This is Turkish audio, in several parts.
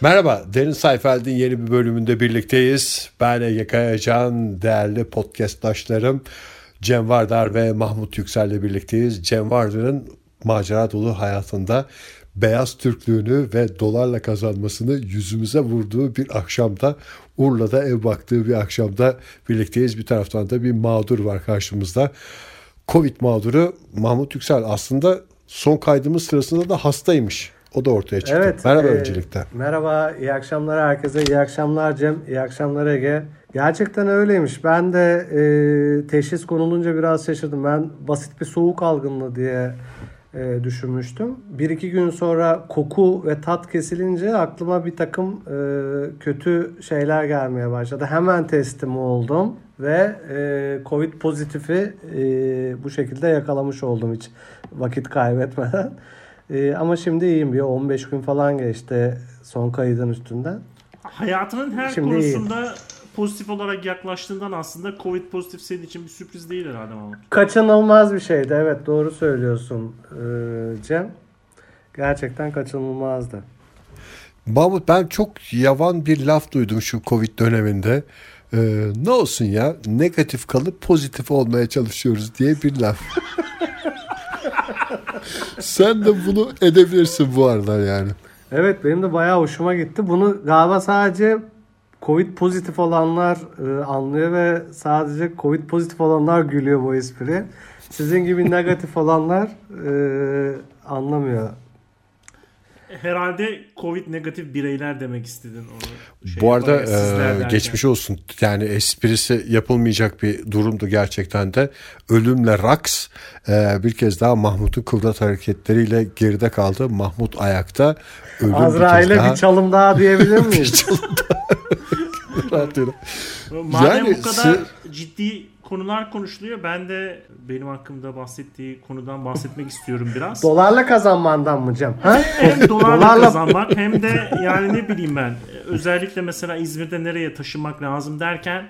Merhaba, Derin Sayfeld'in yeni bir bölümünde birlikteyiz. Ben Ege Kayacan, değerli podcastlaşlarım Cem Vardar ve Mahmut Yüksel'le birlikteyiz. Cem Vardar'ın macera dolu hayatında beyaz Türklüğünü ve dolarla kazanmasını yüzümüze vurduğu bir akşamda Urla'da ev baktığı bir akşamda birlikteyiz. Bir taraftan da bir mağdur var karşımızda. Covid mağduru Mahmut Yüksel aslında son kaydımız sırasında da hastaymış. O da ortaya çıktı. Evet, merhaba e, öncelikle. Merhaba, iyi akşamlar herkese. İyi akşamlar Cem, iyi akşamlar Ege. Gerçekten öyleymiş. Ben de e, teşhis konulunca biraz şaşırdım. Ben basit bir soğuk algınlığı diye e, düşünmüştüm. Bir iki gün sonra koku ve tat kesilince aklıma bir takım e, kötü şeyler gelmeye başladı. Hemen testim oldum ve e, Covid pozitifi e, bu şekilde yakalamış oldum hiç vakit kaybetmeden. E, ama şimdi iyiyim bir 15 gün falan geçti son kaydın üstünden. Hayatının her şimdi konusunda iyiyim. pozitif olarak yaklaştığından aslında Covid pozitif senin için bir sürpriz değil herhalde Mahmut. Kaçınılmaz bir şeydi evet doğru söylüyorsun e, Cem. Gerçekten kaçınılmazdı. Mahmut ben çok yavan bir laf duydum şu Covid döneminde. Ee, ne olsun ya negatif kalıp pozitif olmaya çalışıyoruz diye bir laf. Sen de bunu edebilirsin bu arada yani. Evet benim de bayağı hoşuma gitti. Bunu galiba sadece Covid pozitif olanlar e, anlıyor ve sadece Covid pozitif olanlar gülüyor bu espri. Sizin gibi negatif olanlar e, anlamıyor herhalde Covid negatif bireyler demek istedin onu. Şey Bu arada e, geçmiş olsun. Yani esprisi yapılmayacak bir durumdu gerçekten de. Ölümle raks e, bir kez daha Mahmut'un kıvrat hareketleriyle geride kaldı. Mahmut ayakta. Ölüm Azrail'e bir, daha... bir çalım daha diyebilir miyiz? bir çalım daha. Madem yani, bu kadar ciddi konular konuşuluyor. Ben de benim hakkımda bahsettiği konudan bahsetmek istiyorum biraz. Dolarla kazanmandan mı Cem? Ha? Hem dolarla, dolarla kazanmak hem de yani ne bileyim ben özellikle mesela İzmir'de nereye taşınmak lazım derken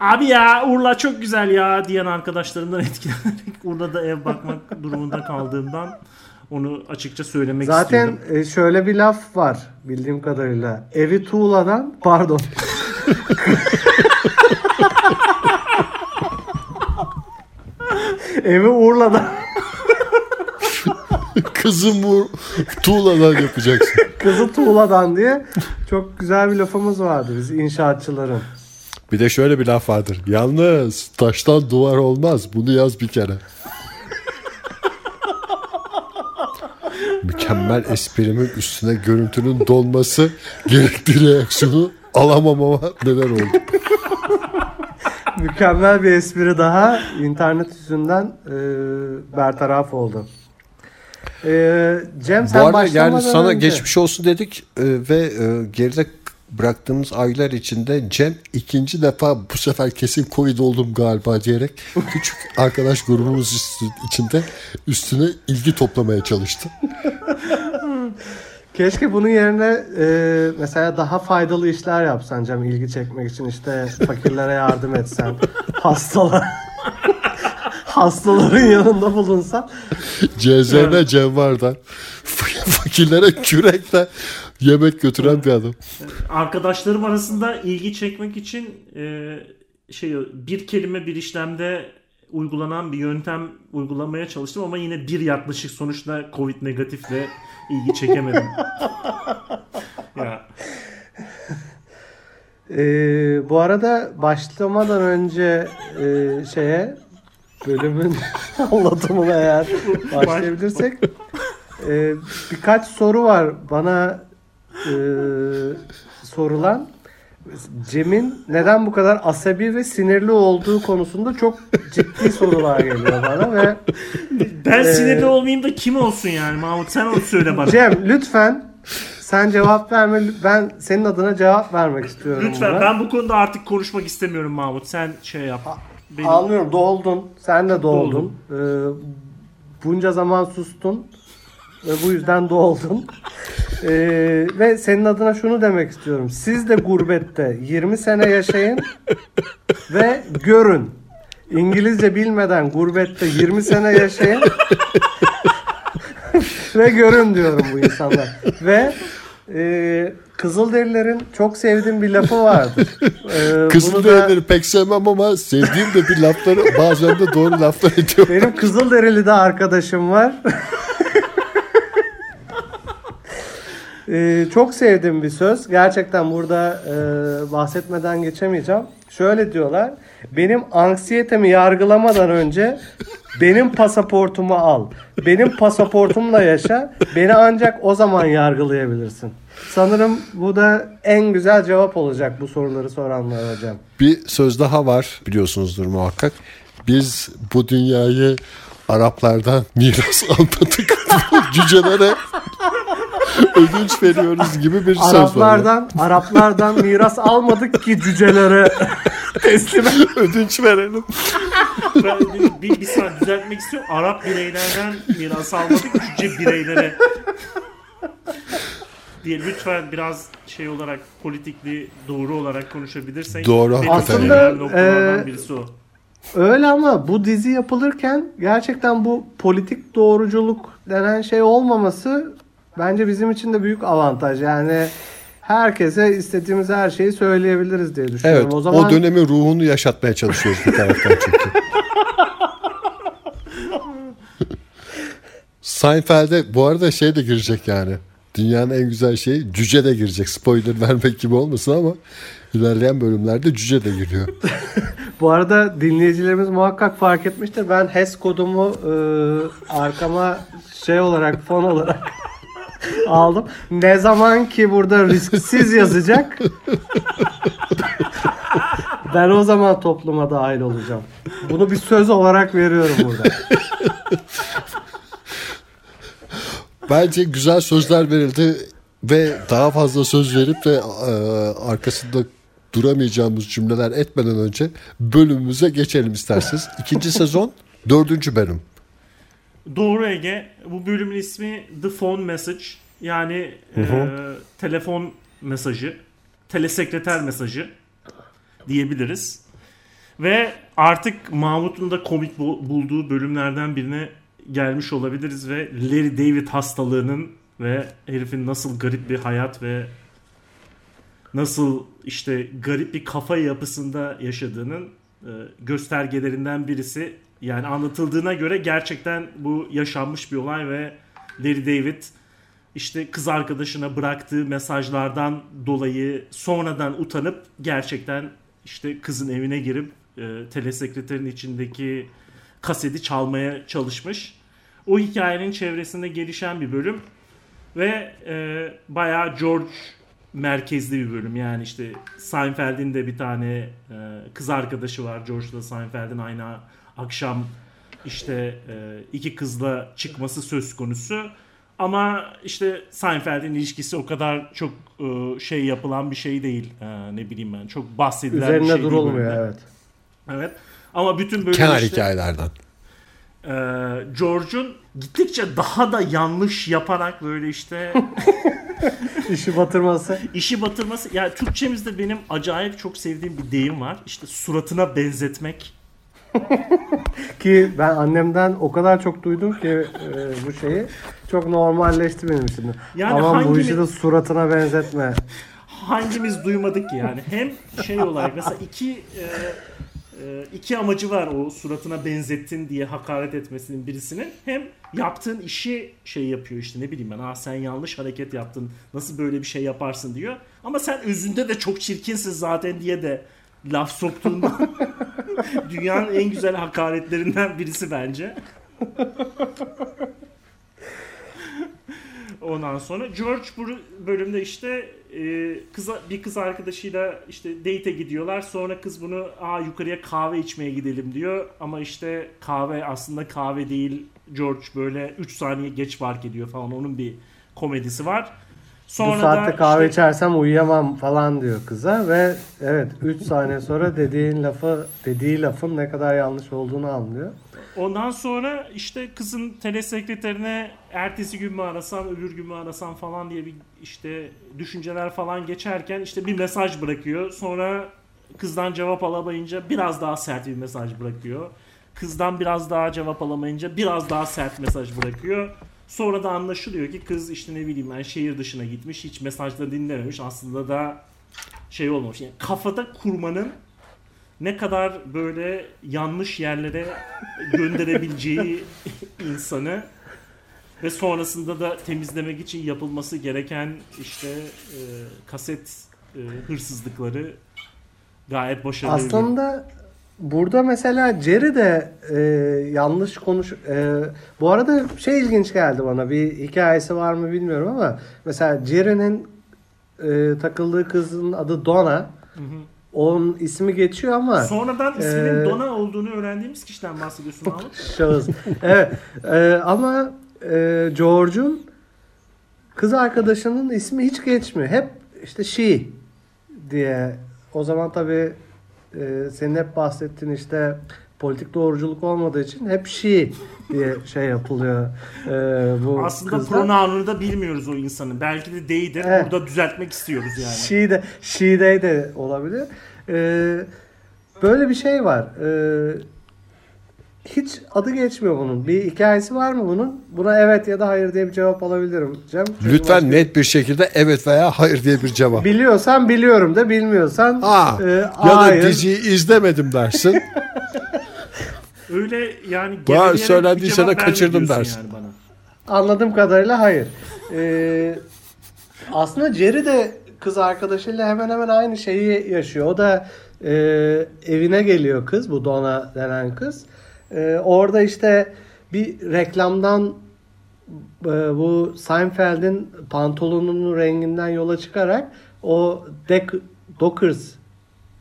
Abi ya Urla çok güzel ya diyen arkadaşlarımdan etkilenerek Urla'da ev bakmak durumunda kaldığımdan onu açıkça söylemek Zaten istiyorum. Zaten şöyle bir laf var bildiğim kadarıyla. Evi tuğladan pardon. Evi Urla'da. Kızım Uğur, tuğladan yapacaksın. Kızı tuğladan diye çok güzel bir lafımız vardı biz inşaatçıların. Bir de şöyle bir laf vardır. Yalnız taştan duvar olmaz. Bunu yaz bir kere. Mükemmel esprimin üstüne görüntünün dolması gerekli reaksiyonu alamamama neden oldu. Mükemmel bir espri daha internet yüzünden e, bertaraf oldu. E, Cem sen Bu arada yani sana önce... geçmiş olsun dedik e, ve e, geride bıraktığımız aylar içinde Cem ikinci defa bu sefer kesin Covid oldum galiba diyerek küçük arkadaş grubumuz içinde üstüne ilgi toplamaya çalıştı. Keşke bunun yerine e, mesela daha faydalı işler yapsan Cem ilgi çekmek için işte fakirlere yardım etsen hastalar hastaların yanında bulunsan. CZN evet. Cem Vardan fakirlere kürekle yemek götüren bir adam. Arkadaşlarım arasında ilgi çekmek için e, şey bir kelime bir işlemde uygulanan bir yöntem uygulamaya çalıştım ama yine bir yaklaşık sonuçta Covid negatifle ilgi çekemedim. ya. Ee, bu arada başlamadan önce e, şeye bölümün anlatımına eğer başlayabilirsek e, birkaç soru var bana e, sorulan. Cem'in neden bu kadar asabi ve sinirli olduğu konusunda çok ciddi sorular geliyor bana ve ben e, sinirli olmayayım da kim olsun yani Mahmut sen onu söyle bana. Cem lütfen sen cevap verme ben senin adına cevap vermek istiyorum. Lütfen buna. ben bu konuda artık konuşmak istemiyorum Mahmut sen şey yap. Benim... Anlıyorum doldun sen de doldun. Ee, bunca zaman sustun ve bu yüzden doldun. Ee, ve senin adına şunu demek istiyorum. Siz de gurbette 20 sene yaşayın ve görün. İngilizce bilmeden gurbette 20 sene yaşayın ve görün diyorum bu insanlar. Ve e, Kızılderililerin çok sevdiğim bir lafı vardır. Ee, Kızılderilileri da... pek sevmem ama sevdiğim de bir lafları bazen de doğru laflar ediyor. Benim Kızılderili de arkadaşım var. Ee, çok sevdiğim bir söz. Gerçekten burada e, bahsetmeden geçemeyeceğim. Şöyle diyorlar. Benim anksiyetemi yargılamadan önce benim pasaportumu al. Benim pasaportumla yaşa. Beni ancak o zaman yargılayabilirsin. Sanırım bu da en güzel cevap olacak bu soruları soranlara hocam. Bir söz daha var biliyorsunuzdur muhakkak. Biz bu dünyayı Araplardan miras almadık. Cücelere ödünç veriyoruz gibi bir söz var. Araplardan, Araplardan miras almadık ki cücelere teslim ödünç verelim. Ben bir, bir, bir saniye düzeltmek istiyorum. Arap bireylerden miras almadık cüce bireylere diye lütfen biraz şey olarak politikli doğru olarak konuşabilirsek. Doğru. Aslında e, birisi o. Öyle ama bu dizi yapılırken gerçekten bu politik doğruculuk denen şey olmaması bence bizim için de büyük avantaj. Yani herkese istediğimiz her şeyi söyleyebiliriz diye düşünüyorum. Evet, o zaman o dönemin ruhunu yaşatmaya çalışıyoruz bir taraftan çünkü. Seinfeld'e bu arada şey de girecek yani. Dünyanın en güzel şeyi cüce de girecek. Spoiler vermek gibi olmasın ama ilerleyen bölümlerde cüce de giriyor. Bu arada dinleyicilerimiz muhakkak fark etmiştir. Ben HES kodumu e, arkama şey olarak fon olarak aldım. Ne zaman ki burada risksiz yazacak ben o zaman topluma dahil olacağım. Bunu bir söz olarak veriyorum burada. Bence güzel sözler verildi ve daha fazla söz verip de e, arkasında duramayacağımız cümleler etmeden önce bölümümüze geçelim isterseniz. İkinci sezon dördüncü bölüm. Doğru Ege. Bu bölümün ismi The Phone Message. Yani e, telefon mesajı. Telesekreter mesajı diyebiliriz. Ve artık Mahmut'un da komik bulduğu bölümlerden birine gelmiş olabiliriz ve Larry David hastalığının ve herifin nasıl garip bir hayat ve nasıl işte garip bir kafa yapısında yaşadığının e, göstergelerinden birisi. Yani anlatıldığına göre gerçekten bu yaşanmış bir olay ve Larry David işte kız arkadaşına bıraktığı mesajlardan dolayı sonradan utanıp gerçekten işte kızın evine girip e, telesekreterin içindeki kaseti çalmaya çalışmış. O hikayenin çevresinde gelişen bir bölüm ve e, bayağı George merkezli bir bölüm. Yani işte Seinfeld'in de bir tane e, kız arkadaşı var. George'la Seinfeld'in aynı akşam işte e, iki kızla çıkması söz konusu. Ama işte Seinfeld'in ilişkisi o kadar çok e, şey yapılan bir şey değil. E, ne bileyim ben. Çok bahsedilen Üzerine bir şey durulmuyor değil. evet. Evet. Ama bütün bölüm Kenar işte, hikayelerden. E, George'un gittikçe daha da yanlış yaparak böyle işte işi batırması. İşi batırması. Ya yani Türkçemizde benim acayip çok sevdiğim bir deyim var. İşte suratına benzetmek. Ki ben annemden o kadar çok duydum ki e, bu şeyi çok normalleşti benim için. Yani Aman hangimiz, bu işi de suratına benzetme. Hangimiz duymadık ki yani. Hem şey olay mesela iki e, e, iki amacı var o suratına benzettin diye hakaret etmesinin birisinin. Hem yaptığın işi şey yapıyor işte ne bileyim ben. Ha sen yanlış hareket yaptın. Nasıl böyle bir şey yaparsın diyor. Ama sen özünde de çok çirkinsin zaten diye de laf soktuğundan dünyanın en güzel hakaretlerinden birisi bence. Ondan sonra George bu bölümde işte e, kıza, bir kız arkadaşıyla işte date'e gidiyorlar. Sonra kız bunu aa yukarıya kahve içmeye gidelim diyor. Ama işte kahve aslında kahve değil. George böyle 3 saniye geç fark ediyor falan. Onun bir komedisi var. Sonra Bu saatte kahve işte, içersem uyuyamam falan diyor kıza ve evet 3 saniye sonra dediğin lafı dediği lafın ne kadar yanlış olduğunu anlıyor. Ondan sonra işte kızın telesekreterine ertesi gün mü arasam öbür gün mü arasam falan diye bir işte düşünceler falan geçerken işte bir mesaj bırakıyor. Sonra kızdan cevap alamayınca biraz daha sert bir mesaj bırakıyor. Kızdan biraz daha cevap alamayınca biraz daha sert mesaj bırakıyor. Sonra da anlaşılıyor ki kız işte ne bileyim ben şehir dışına gitmiş. Hiç mesajları dinlememiş. Aslında da şey olmamış. Yani kafada kurmanın ne kadar böyle yanlış yerlere gönderebileceği insanı ve sonrasında da temizlemek için yapılması gereken işte e, kaset e, hırsızlıkları gayet başarılı. Aslında burada mesela Jerry de e, yanlış konuş... E, bu arada şey ilginç geldi bana. Bir hikayesi var mı bilmiyorum ama mesela Jerry'nin e, takıldığı kızın adı Donna. Hı hı. Onun ismi geçiyor ama sonradan isminin e, Donna olduğunu öğrendiğimiz kişiden bahsediyorsun abi. Şahıs. evet. E, ama e, George'un kız arkadaşının ismi hiç geçmiyor. Hep işte she diye. O zaman tabii e, senin hep bahsettiğin işte politik doğruculuk olmadığı için hep she diye şey yapılıyor. E, bu Aslında pronoun'unu da bilmiyoruz o insanın. Belki de they'dir. Evet. Burada düzeltmek istiyoruz yani. She de, she they de olabilir. E, böyle bir şey var. E, hiç adı geçmiyor bunun. Bir hikayesi var mı bunun? Buna evet ya da hayır diye bir cevap alabilirim Cem. Çünkü Lütfen başka... net bir şekilde evet veya hayır diye bir cevap. Biliyorsan biliyorum da bilmiyorsan Aa, e, ya hayır. da diziyi izlemedim dersin. Öyle yani Bana söylendiyse de kaçırdım dersin. Yani bana. Anladığım kadarıyla hayır. Ee, aslında Jerry de kız arkadaşıyla hemen hemen aynı şeyi yaşıyor. O da e, evine geliyor kız bu Donna denen kız. Ee, orada işte bir reklamdan e, bu Seinfeld'in pantolonunun renginden yola çıkarak o Dek Dockers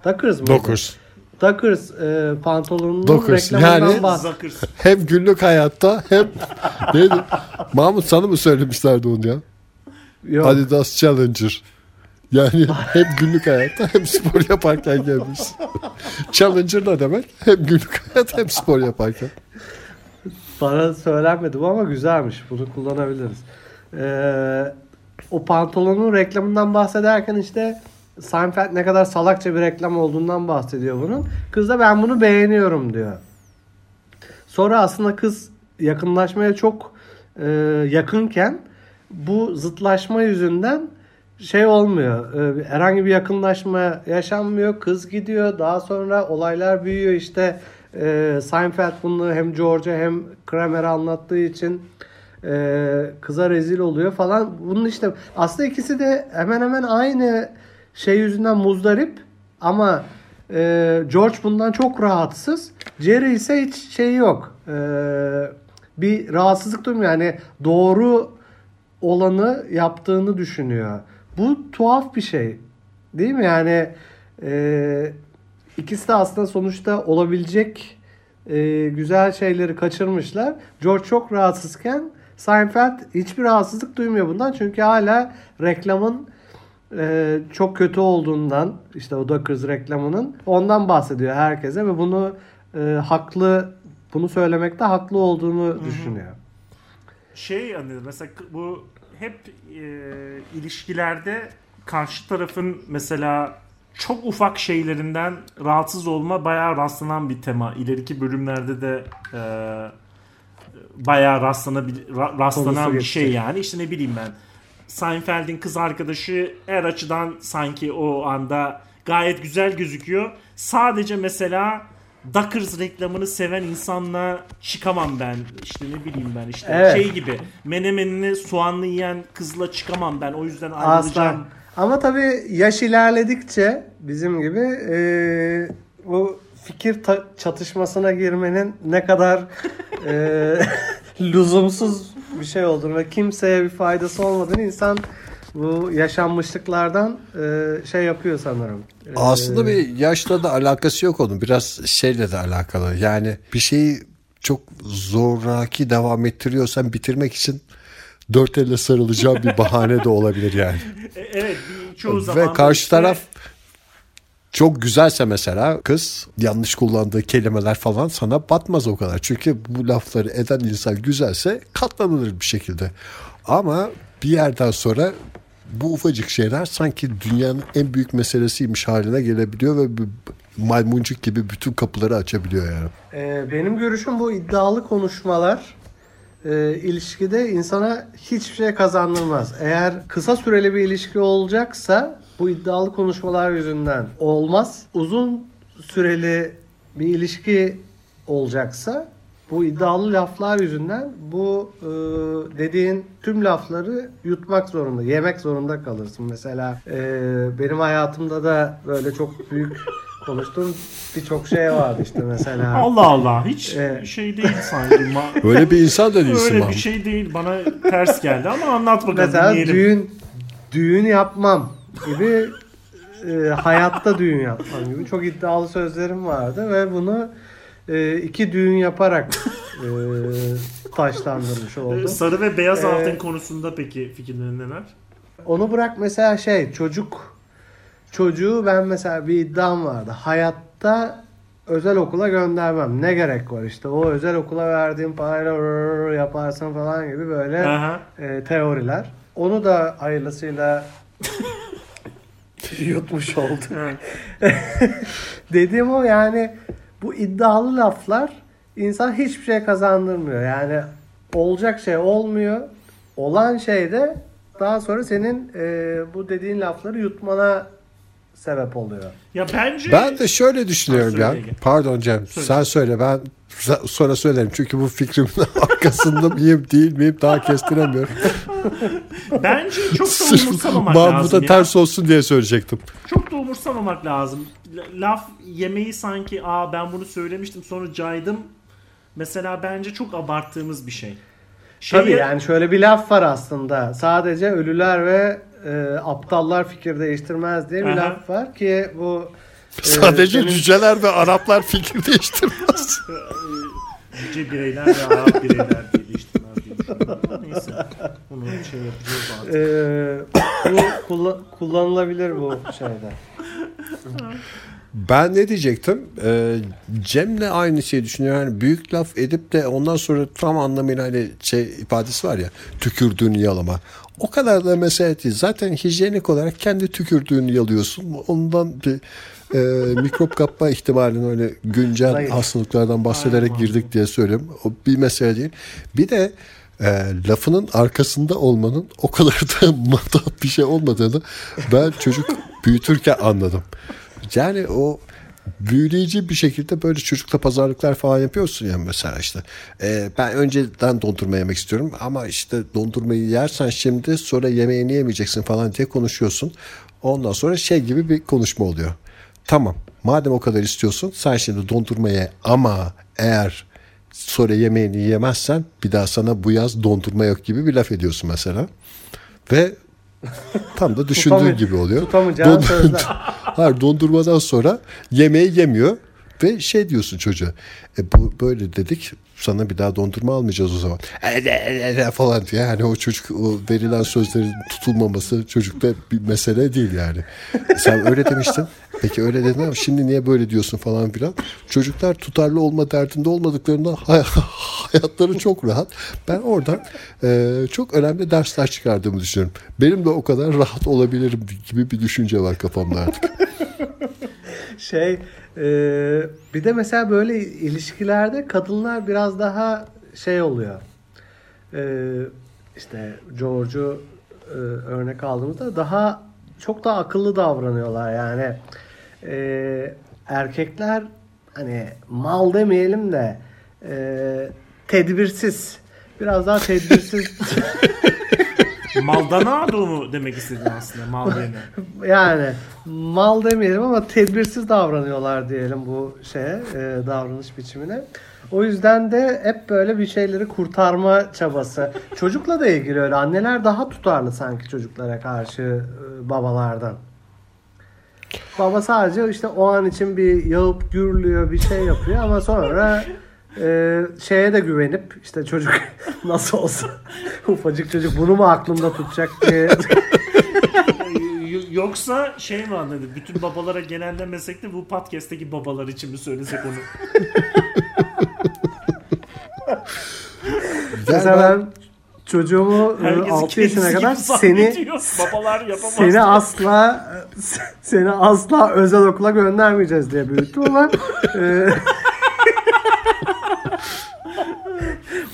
Dockers mı? Dockers. Dockers e, pantolonunun Dockers. reklamından yani, bahsediyor. Hem günlük hayatta hem neydi? Mahmut sana mı söylemişlerdi onu ya? Yok. Adidas Challenger. Yani hem günlük hayatta hem spor yaparken gelmiş. Challenger ne demek? Hem günlük hayat hem spor yaparken. Bana söylenmedi bu ama güzelmiş. Bunu kullanabiliriz. Ee, o pantolonun reklamından bahsederken işte Seinfeld ne kadar salakça bir reklam olduğundan bahsediyor bunun. Kız da ben bunu beğeniyorum diyor. Sonra aslında kız yakınlaşmaya çok e, yakınken bu zıtlaşma yüzünden şey olmuyor. E, herhangi bir yakınlaşma yaşanmıyor. Kız gidiyor. Daha sonra olaylar büyüyor. İşte e, Seinfeld bunu hem George'a hem Kramer'e anlattığı için e, kıza rezil oluyor falan. Bunun işte aslında ikisi de hemen hemen aynı şey yüzünden muzdarip ama e, George bundan çok rahatsız. Jerry ise hiç şey yok. E, bir rahatsızlık duymuyor. Yani doğru olanı yaptığını düşünüyor. Bu tuhaf bir şey. Değil mi? Yani e, ikisi de aslında sonuçta olabilecek e, güzel şeyleri kaçırmışlar. George çok rahatsızken Seinfeld hiçbir rahatsızlık duymuyor bundan. Çünkü hala reklamın e, çok kötü olduğundan işte o Dockers reklamının ondan bahsediyor herkese ve bunu e, haklı bunu söylemekte haklı olduğunu Hı-hı. düşünüyor. Şey hani mesela bu hep e, ilişkilerde karşı tarafın mesela çok ufak şeylerinden rahatsız olma bayağı rastlanan bir tema. İleriki bölümlerde de e, bayağı rastlanabil, rastlanan bir şey yani. İşte ne bileyim ben. Seinfeld'in kız arkadaşı her açıdan sanki o anda gayet güzel gözüküyor. Sadece mesela Duckers reklamını seven insanla çıkamam ben. İşte ne bileyim ben işte evet. şey gibi. Menemenini soğanlı yiyen kızla çıkamam ben. O yüzden ayrılacağım. Ama tabii yaş ilerledikçe bizim gibi e, bu fikir ta- çatışmasına girmenin ne kadar e, lüzumsuz bir şey olduğunu ve kimseye bir faydası olmadığını insan bu yaşanmışlıklardan e, şey yapıyor sanırım. E, Aslında bir yaşla da alakası yok onun. Biraz şeyle de alakalı. Yani bir şeyi çok zoraki devam ettiriyorsan bitirmek için dört elle sarılacağım bir bahane de olabilir yani. E, evet çoğu zaman. Ve karşı işte... taraf çok güzelse mesela kız yanlış kullandığı kelimeler falan sana batmaz o kadar. Çünkü bu lafları eden insan güzelse katlanılır bir şekilde. Ama bir yerden sonra bu ufacık şeyler sanki dünyanın en büyük meselesiymiş haline gelebiliyor ve maymuncuk gibi bütün kapıları açabiliyor yani. Ee, benim görüşüm bu iddialı konuşmalar e, ilişkide insana hiçbir şey kazandırmaz. Eğer kısa süreli bir ilişki olacaksa bu iddialı konuşmalar yüzünden olmaz. Uzun süreli bir ilişki olacaksa bu iddialı laflar yüzünden bu e, dediğin tüm lafları yutmak zorunda, yemek zorunda kalırsın. Mesela e, benim hayatımda da böyle çok büyük konuştuğum birçok şey vardı işte mesela. Allah Allah hiç Evet. şey değil sanki. Ma- Öyle bir insan da değilsin Öyle bir şey değil. Bana ters geldi ama anlat bakalım Mesela dinleyelim. düğün düğün yapmam gibi e, hayatta düğün yapmam gibi çok iddialı sözlerim vardı ve bunu e, iki düğün yaparak e, taşlandırmış oldum. Sarı ve beyaz Ee, altın konusunda peki fikirlerin neler? Onu bırak mesela şey çocuk çocuğu ben mesela bir iddiam vardı. Hayatta özel okula göndermem. Ne gerek var işte o özel okula verdiğim parayla yaparsın falan gibi böyle Aha. e, teoriler. Onu da hayırlısıyla yutmuş. Evet. Dediğim o yani bu iddialı laflar insan hiçbir şey kazandırmıyor. Yani olacak şey olmuyor. Olan şey de daha sonra senin e, bu dediğin lafları yutmana sebep oluyor. Ya bence Ben de şöyle düşünüyorum ya. Pardon Cem. Söyle. Sen söyle ben sonra söylerim. Çünkü bu fikrimin arkasında mıyım değil miyim daha kestiremiyorum. bence çok umursamamak lazım Mahmut'a ters olsun diye söyleyecektim. Umursamamak lazım. Laf yemeği sanki aa ben bunu söylemiştim sonra caydım. Mesela bence çok abarttığımız bir şey. Şeye- Tabii yani şöyle bir laf var aslında. Sadece ölüler ve e, aptallar fikir değiştirmez diye bir Aha. laf var ki bu e, Sadece senin- cüceler ve Araplar fikir değiştirmez. Yüce bireyler ve Arap bireyler diye değiştirmez diye düşünüyorum. Ama Neyse. Bunu şey yapacağız artık. Ee, bu kulla- kullanılabilir bu şeyde. Ben ne diyecektim? Ee, Cem'le aynı şeyi düşünüyorum. Yani büyük laf edip de ondan sonra tam anlamıyla hani şey ifadesi var ya tükürdüğünü yalama. O kadar da mesele değil. Zaten hijyenik olarak kendi tükürdüğünü yalıyorsun. Ondan bir e, mikrop kapma ihtimalini öyle güncel Zayıf. hastalıklardan bahsederek Aynen. girdik diye söylüyorum. O bir mesele değil. Bir de e, lafının arkasında olmanın o kadar da matah bir şey olmadığını ben çocuk büyütürken anladım. Yani o büyüleyici bir şekilde böyle çocukla pazarlıklar falan yapıyorsun ya mesela işte. E, ben önceden dondurma yemek istiyorum ama işte dondurmayı yersen şimdi sonra yemeğini yemeyeceksin falan diye konuşuyorsun. Ondan sonra şey gibi bir konuşma oluyor. Tamam madem o kadar istiyorsun sen şimdi dondurma ye ama eğer sonra yemeğini yemezsen bir daha sana bu yaz dondurma yok gibi bir laf ediyorsun mesela. Ve tam da düşündüğün gibi oluyor. tutamayacağın Don- sözler. Hayır dondurmadan sonra yemeği yemiyor ve şey diyorsun çocuğa. E bu böyle dedik sana bir daha dondurma almayacağız o zaman. E, e, e, falan diye. Yani o çocuk o verilen sözlerin tutulmaması çocukta bir mesele değil yani. Sen öyle demiştin. Peki öyle dedin ama şimdi niye böyle diyorsun falan filan. Çocuklar tutarlı olma derdinde olmadıklarında hay- hayatları çok rahat. Ben oradan e, çok önemli dersler çıkardığımı düşünüyorum. Benim de o kadar rahat olabilirim gibi bir düşünce var kafamda artık. Şey e, bir de mesela böyle ilişkilerde kadınlar biraz daha şey oluyor. E, işte George'u e, örnek aldığımızda daha çok daha akıllı davranıyorlar yani. E, erkekler hani mal demeyelim de e, tedbirsiz biraz daha tedbirsiz Maldonado mu demek istedin aslında mal yerine? yani mal demeyelim ama tedbirsiz davranıyorlar diyelim bu şeye e, davranış biçimine. O yüzden de hep böyle bir şeyleri kurtarma çabası. Çocukla da ilgili öyle. Anneler daha tutarlı sanki çocuklara karşı e, babalardan. Baba sadece işte o an için bir yağıp gürlüyor bir şey yapıyor ama sonra e, şeye de güvenip işte çocuk nasıl olsa ufacık çocuk bunu mu aklında tutacak diye Yoksa şey mi anladı? Bütün babalara genellemesek de bu podcast'teki babalar için mi söylesek onu? Mesela ben çocuğumu Herkesi 6 yaşına kadar seni. Babalar yapamaz. seni asla seni asla özel okula göndermeyeceğiz diye büyüttüm ama e,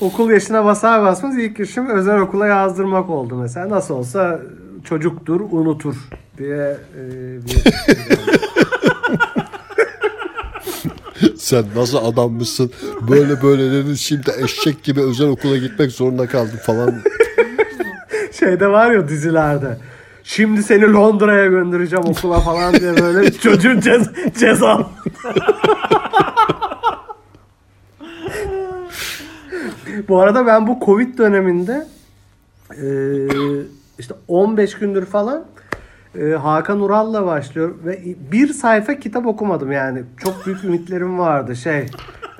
okul yaşına basar basmaz ilk işim özel okula yazdırmak oldu mesela. Nasıl olsa çocuktur, unutur diye e, bir Sen nasıl adammışsın böyle böyle dedin şimdi eşek gibi özel okula gitmek zorunda kaldın falan. şeyde var ya dizilerde. Şimdi seni Londra'ya göndereceğim okula falan diye böyle çocuğun cez ceza. bu arada ben bu Covid döneminde işte 15 gündür falan e, Hakan Ural'la başlıyor ve bir sayfa kitap okumadım yani. Çok büyük ümitlerim vardı. Şey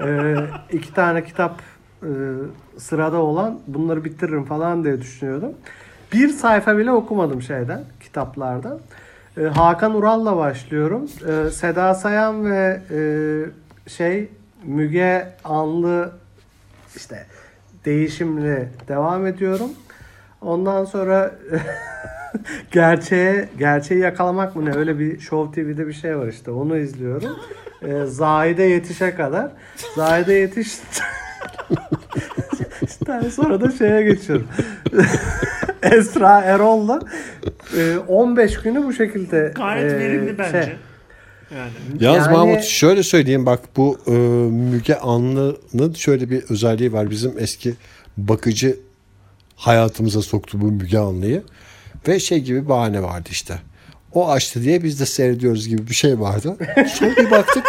e, iki tane kitap e, sırada olan bunları bitiririm falan diye düşünüyordum. Bir sayfa bile okumadım şeyden, kitaplardan. E, Hakan Ural'la başlıyorum. Seda Sayan ve şey Müge Anlı işte değişimli devam ediyorum. Ondan sonra gerçeğe gerçeği yakalamak mı ne öyle bir Show TV'de bir şey var işte onu izliyorum. Ee, Zahide yetişe kadar. Zahide yetiş işte sonra da şeye geçiyorum. Esra Erol'la e, 15 günü bu şekilde Gayet e, verimli bence. şey, Yani. Yalnız Yani- Mahmut şöyle söyleyeyim bak bu e, Müge Anlı'nın şöyle bir özelliği var. Bizim eski bakıcı hayatımıza soktu bu Müge Anlı'yı. Ve şey gibi bahane vardı işte. O açtı diye biz de seyrediyoruz gibi bir şey vardı. Sonra bir baktık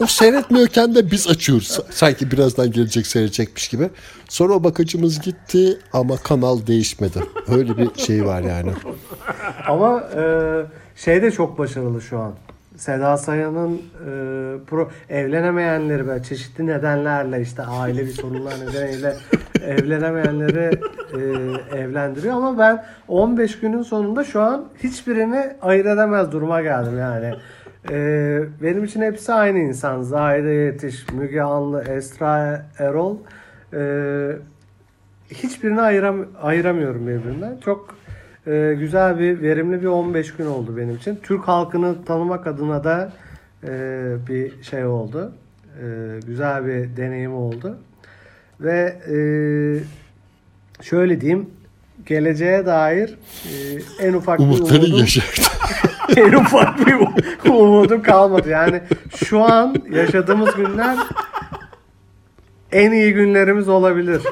o seyretmiyorken de biz açıyoruz. Sanki birazdan gelecek seyredecekmiş gibi. Sonra o bakıcımız gitti ama kanal değişmedi. Öyle bir şey var yani. Ama e, şey de çok başarılı şu an. Seda Sayan'ın e, pro evlenemeyenleri böyle çeşitli nedenlerle işte ailevi sorunlar nedeniyle evlenemeyenleri e, evlendiriyor ama ben 15 günün sonunda şu an hiçbirini ayırt edemez duruma geldim yani. E, benim için hepsi aynı insan. Zahide Yetiş, Müge Anlı, Esra Erol. E, hiçbirini ayıram ayıramıyorum birbirinden. Çok e, güzel bir, verimli bir 15 gün oldu benim için. Türk halkını tanımak adına da e, bir şey oldu. E, güzel bir deneyim oldu. Ve e, şöyle diyeyim, geleceğe dair e, en ufak bir Umutları umudum, yaşaktı. en ufak bir umudum kalmadı. Yani şu an yaşadığımız günler en iyi günlerimiz olabilir.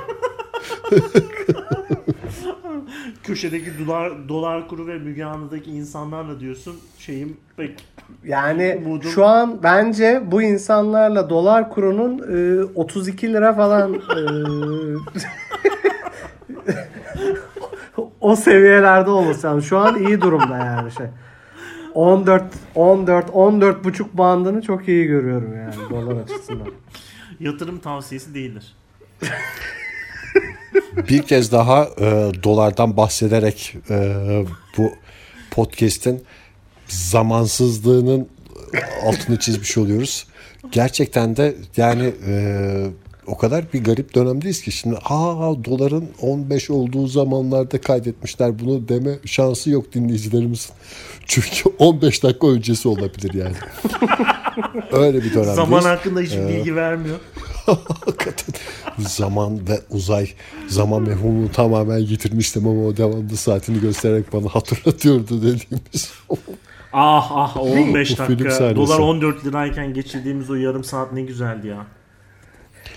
Köşedeki dolar dolar kuru ve Müge Anlı'daki insanlarla diyorsun şeyim pek Yani Umudum- şu an bence bu insanlarla dolar kurunun e, 32 lira falan e, o seviyelerde olması lazım. Şu an iyi durumda yani şey. 14 14 14 buçuk bandını çok iyi görüyorum yani dolar açısından. yatırım tavsiyesi değildir. bir kez daha e, dolardan bahsederek e, bu podcast'in zamansızlığının altını çizmiş oluyoruz. Gerçekten de yani e, o kadar bir garip dönemdeyiz ki şimdi aa doların 15 olduğu zamanlarda kaydetmişler bunu deme şansı yok dinleyicilerimizin. Çünkü 15 dakika öncesi olabilir yani. Öyle bir dönemdeyiz. Zaman hakkında hiçbir bilgi vermiyor. Hakikaten zaman ve uzay zaman mefhumunu tamamen yitirmiştim ama o devamlı saatini göstererek bana hatırlatıyordu dediğimiz. Ah ah o 15 Bu film dakika. Dolar 14 lirayken geçirdiğimiz o yarım saat ne güzeldi ya.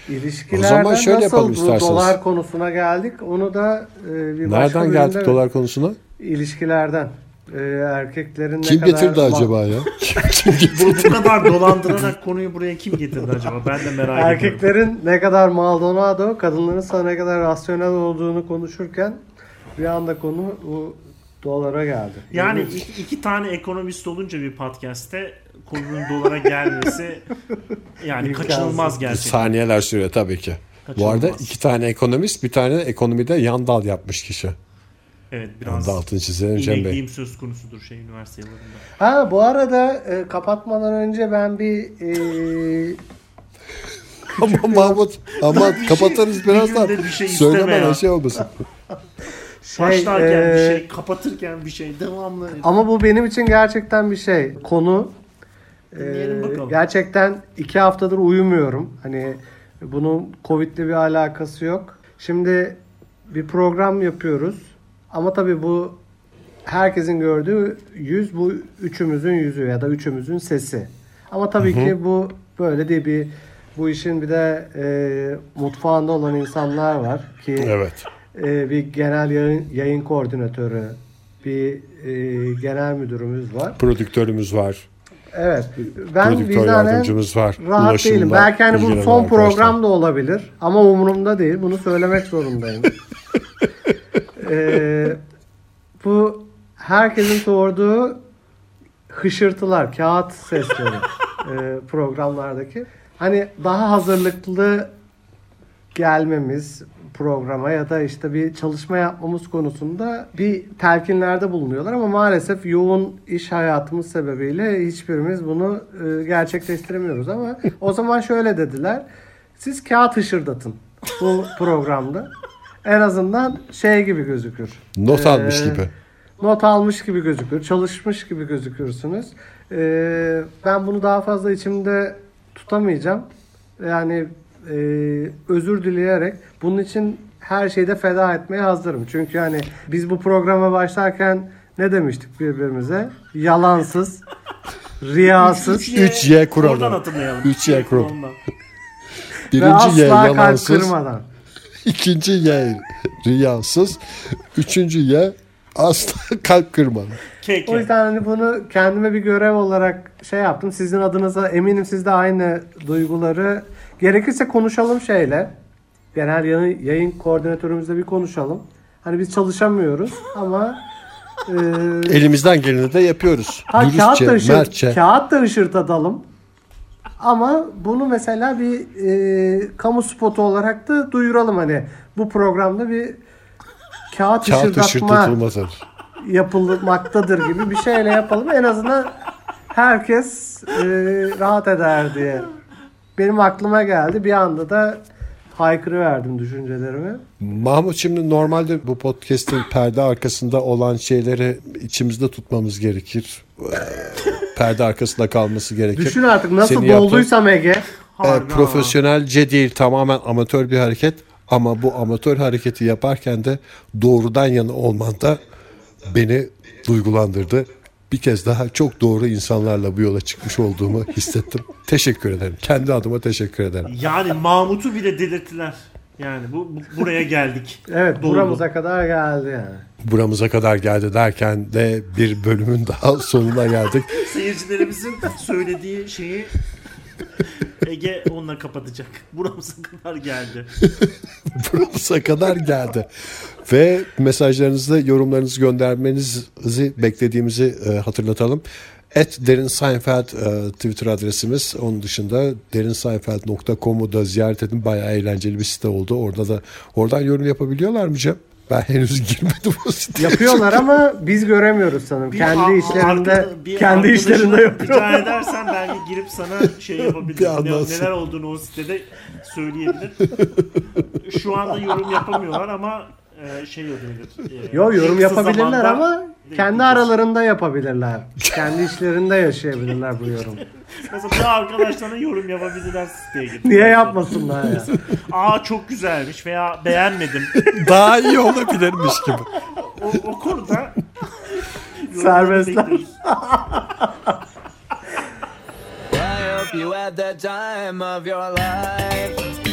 İlişkilerde O zaman şöyle nasıl yapalım isterseniz. dolar konusuna geldik onu da e, bir başka Nereden geldik bölümde- dolar konusuna? İlişkilerden. E, erkeklerin ne Kim kadar getirdi acaba ya? Kim, Bu, getirdi? bu kadar dolandırarak konuyu buraya kim getirdi acaba? Ben de merak ediyorum. Erkeklerin ne kadar Maldonado, kadınların ise ne kadar rasyonel olduğunu konuşurken bir anda konu bu dolara geldi. Yani iki, iki tane ekonomist olunca bir podcast'te konunun dolara gelmesi yani İmkansız. kaçınılmaz gerçekten. Saniyeler sürüyor tabii ki. Bu arada iki tane ekonomist bir tane ekonomide yan dal yapmış kişi. Evet biraz altını çizelim Cem Bey. söz konusudur şey üniversite yıllarında. Ha bu arada e, kapatmadan önce ben bir e, Aman Mahmut birazdan. bir günde bir şey isteme Söylemeden ya. şey olmasın. Şey Başlarken e, bir şey, kapatırken bir şey devamlı. ama bu benim için gerçekten bir şey. Konu Dinleyelim e, bakalım. gerçekten iki haftadır uyumuyorum. Hani bunun Covid'le bir alakası yok. Şimdi bir program yapıyoruz. Ama tabii bu herkesin gördüğü yüz bu üçümüzün yüzü ya da üçümüzün sesi. Ama tabii ki bu böyle değil bir bu işin bir de e, mutfağında olan insanlar var ki Evet. E, bir genel yayın, yayın koordinatörü, bir e, genel müdürümüz var. Prodüktörümüz var. Evet. Ben vicdanen var. rahat Ulaşımla değilim. Belki hani bu son program da olabilir ama umurumda değil. Bunu söylemek zorundayım. Ee, bu herkesin sorduğu hışırtılar, kağıt sesleri e, programlardaki. Hani daha hazırlıklı gelmemiz programa ya da işte bir çalışma yapmamız konusunda bir telkinlerde bulunuyorlar ama maalesef yoğun iş hayatımız sebebiyle hiçbirimiz bunu e, gerçekleştiremiyoruz ama o zaman şöyle dediler. Siz kağıt hışırdatın bu programda. En azından şey gibi gözükür. Not almış Ee, gibi. Not almış gibi gözükür. Çalışmış gibi gözükürsünüz. Ee, ben bunu daha fazla içimde tutamayacağım. Yani e, özür dileyerek bunun için her şeyde feda etmeye hazırım. Çünkü hani biz bu programa başlarken ne demiştik birbirimize? Yalansız, riyasız 3Y kuralı. Oradan hatırlayalım. 3Y kuralı. Ve Birinci Y asla kalp yalansız. kırmadan. ikinci Y riyasız. Üçüncü Y asla kalp kırmalı. Keke. O yüzden hani bunu kendime bir görev olarak şey yaptım. Sizin adınıza eminim siz de aynı duyguları gerekirse konuşalım şeyle. Genel yayın, yayın koordinatörümüzle bir konuşalım. Hani biz çalışamıyoruz ama e, Elimizden geleni de yapıyoruz. ha, kağıt da, Dürüstçe, ışırt, mertçe. kağıt da ışırtatalım. Ama bunu mesela bir e, kamu spotu olarak da duyuralım hani bu programda bir kağıt, Kağıt ışırtılmaz. yapılmaktadır gibi bir şeyle yapalım. En azından herkes e, rahat eder diye. Benim aklıma geldi. Bir anda da haykırıverdim düşüncelerimi. Mahmut şimdi normalde bu podcast'in perde arkasında olan şeyleri içimizde tutmamız gerekir. Ee, perde arkasında kalması gerekir. Düşün artık nasıl yaptığın- dolduysam Ege. Ee, Harbi ha. profesyonelce değil tamamen amatör bir hareket ama bu amatör hareketi yaparken de doğrudan yana olman da beni duygulandırdı. Bir kez daha çok doğru insanlarla bu yola çıkmış olduğumu hissettim. Teşekkür ederim. Kendi adıma teşekkür ederim. Yani Mahmut'u bile delirttiler. Yani bu, bu- buraya geldik. Evet Doğru. buramıza kadar geldi yani. Buramıza kadar geldi derken de bir bölümün daha sonuna geldik. Seyircilerimizin söylediği şeyi Ege onunla kapatacak. Buramıza kadar geldi. Buramıza kadar geldi. Ve mesajlarınızı, yorumlarınızı göndermenizi beklediğimizi e, hatırlatalım. Et Derin Seinfeld e, Twitter adresimiz. Onun dışında derinseinfeld.com'u da ziyaret edin. Bayağı eğlenceli bir site oldu. Orada da oradan yorum yapabiliyorlar mı Cem? Ben henüz girmedim o siteye. Yapıyorlar ama biz göremiyoruz sanırım. Bir kendi a- işlerinde arkada- bir kendi işlerinde Rica yapıyorlar. edersen belki girip sana şey Bir yapabilir. Ne, neler olduğunu o sitede söyleyebilir. Şu anda yorum yapamıyorlar ama e, şey yapabilir. E, Yo yorum yapabilirler ama kendi aralarında yapabilirler. kendi işlerinde yaşayabilirler bu yorum. Mesela arkadaşlarına yorum yapabilirler siteye girip. Niye yapmasınlar ya? Aa çok güzelmiş veya beğenmedim. Daha iyi olabilirmiş gibi. O, o konuda Serbestler. you had the time of your life.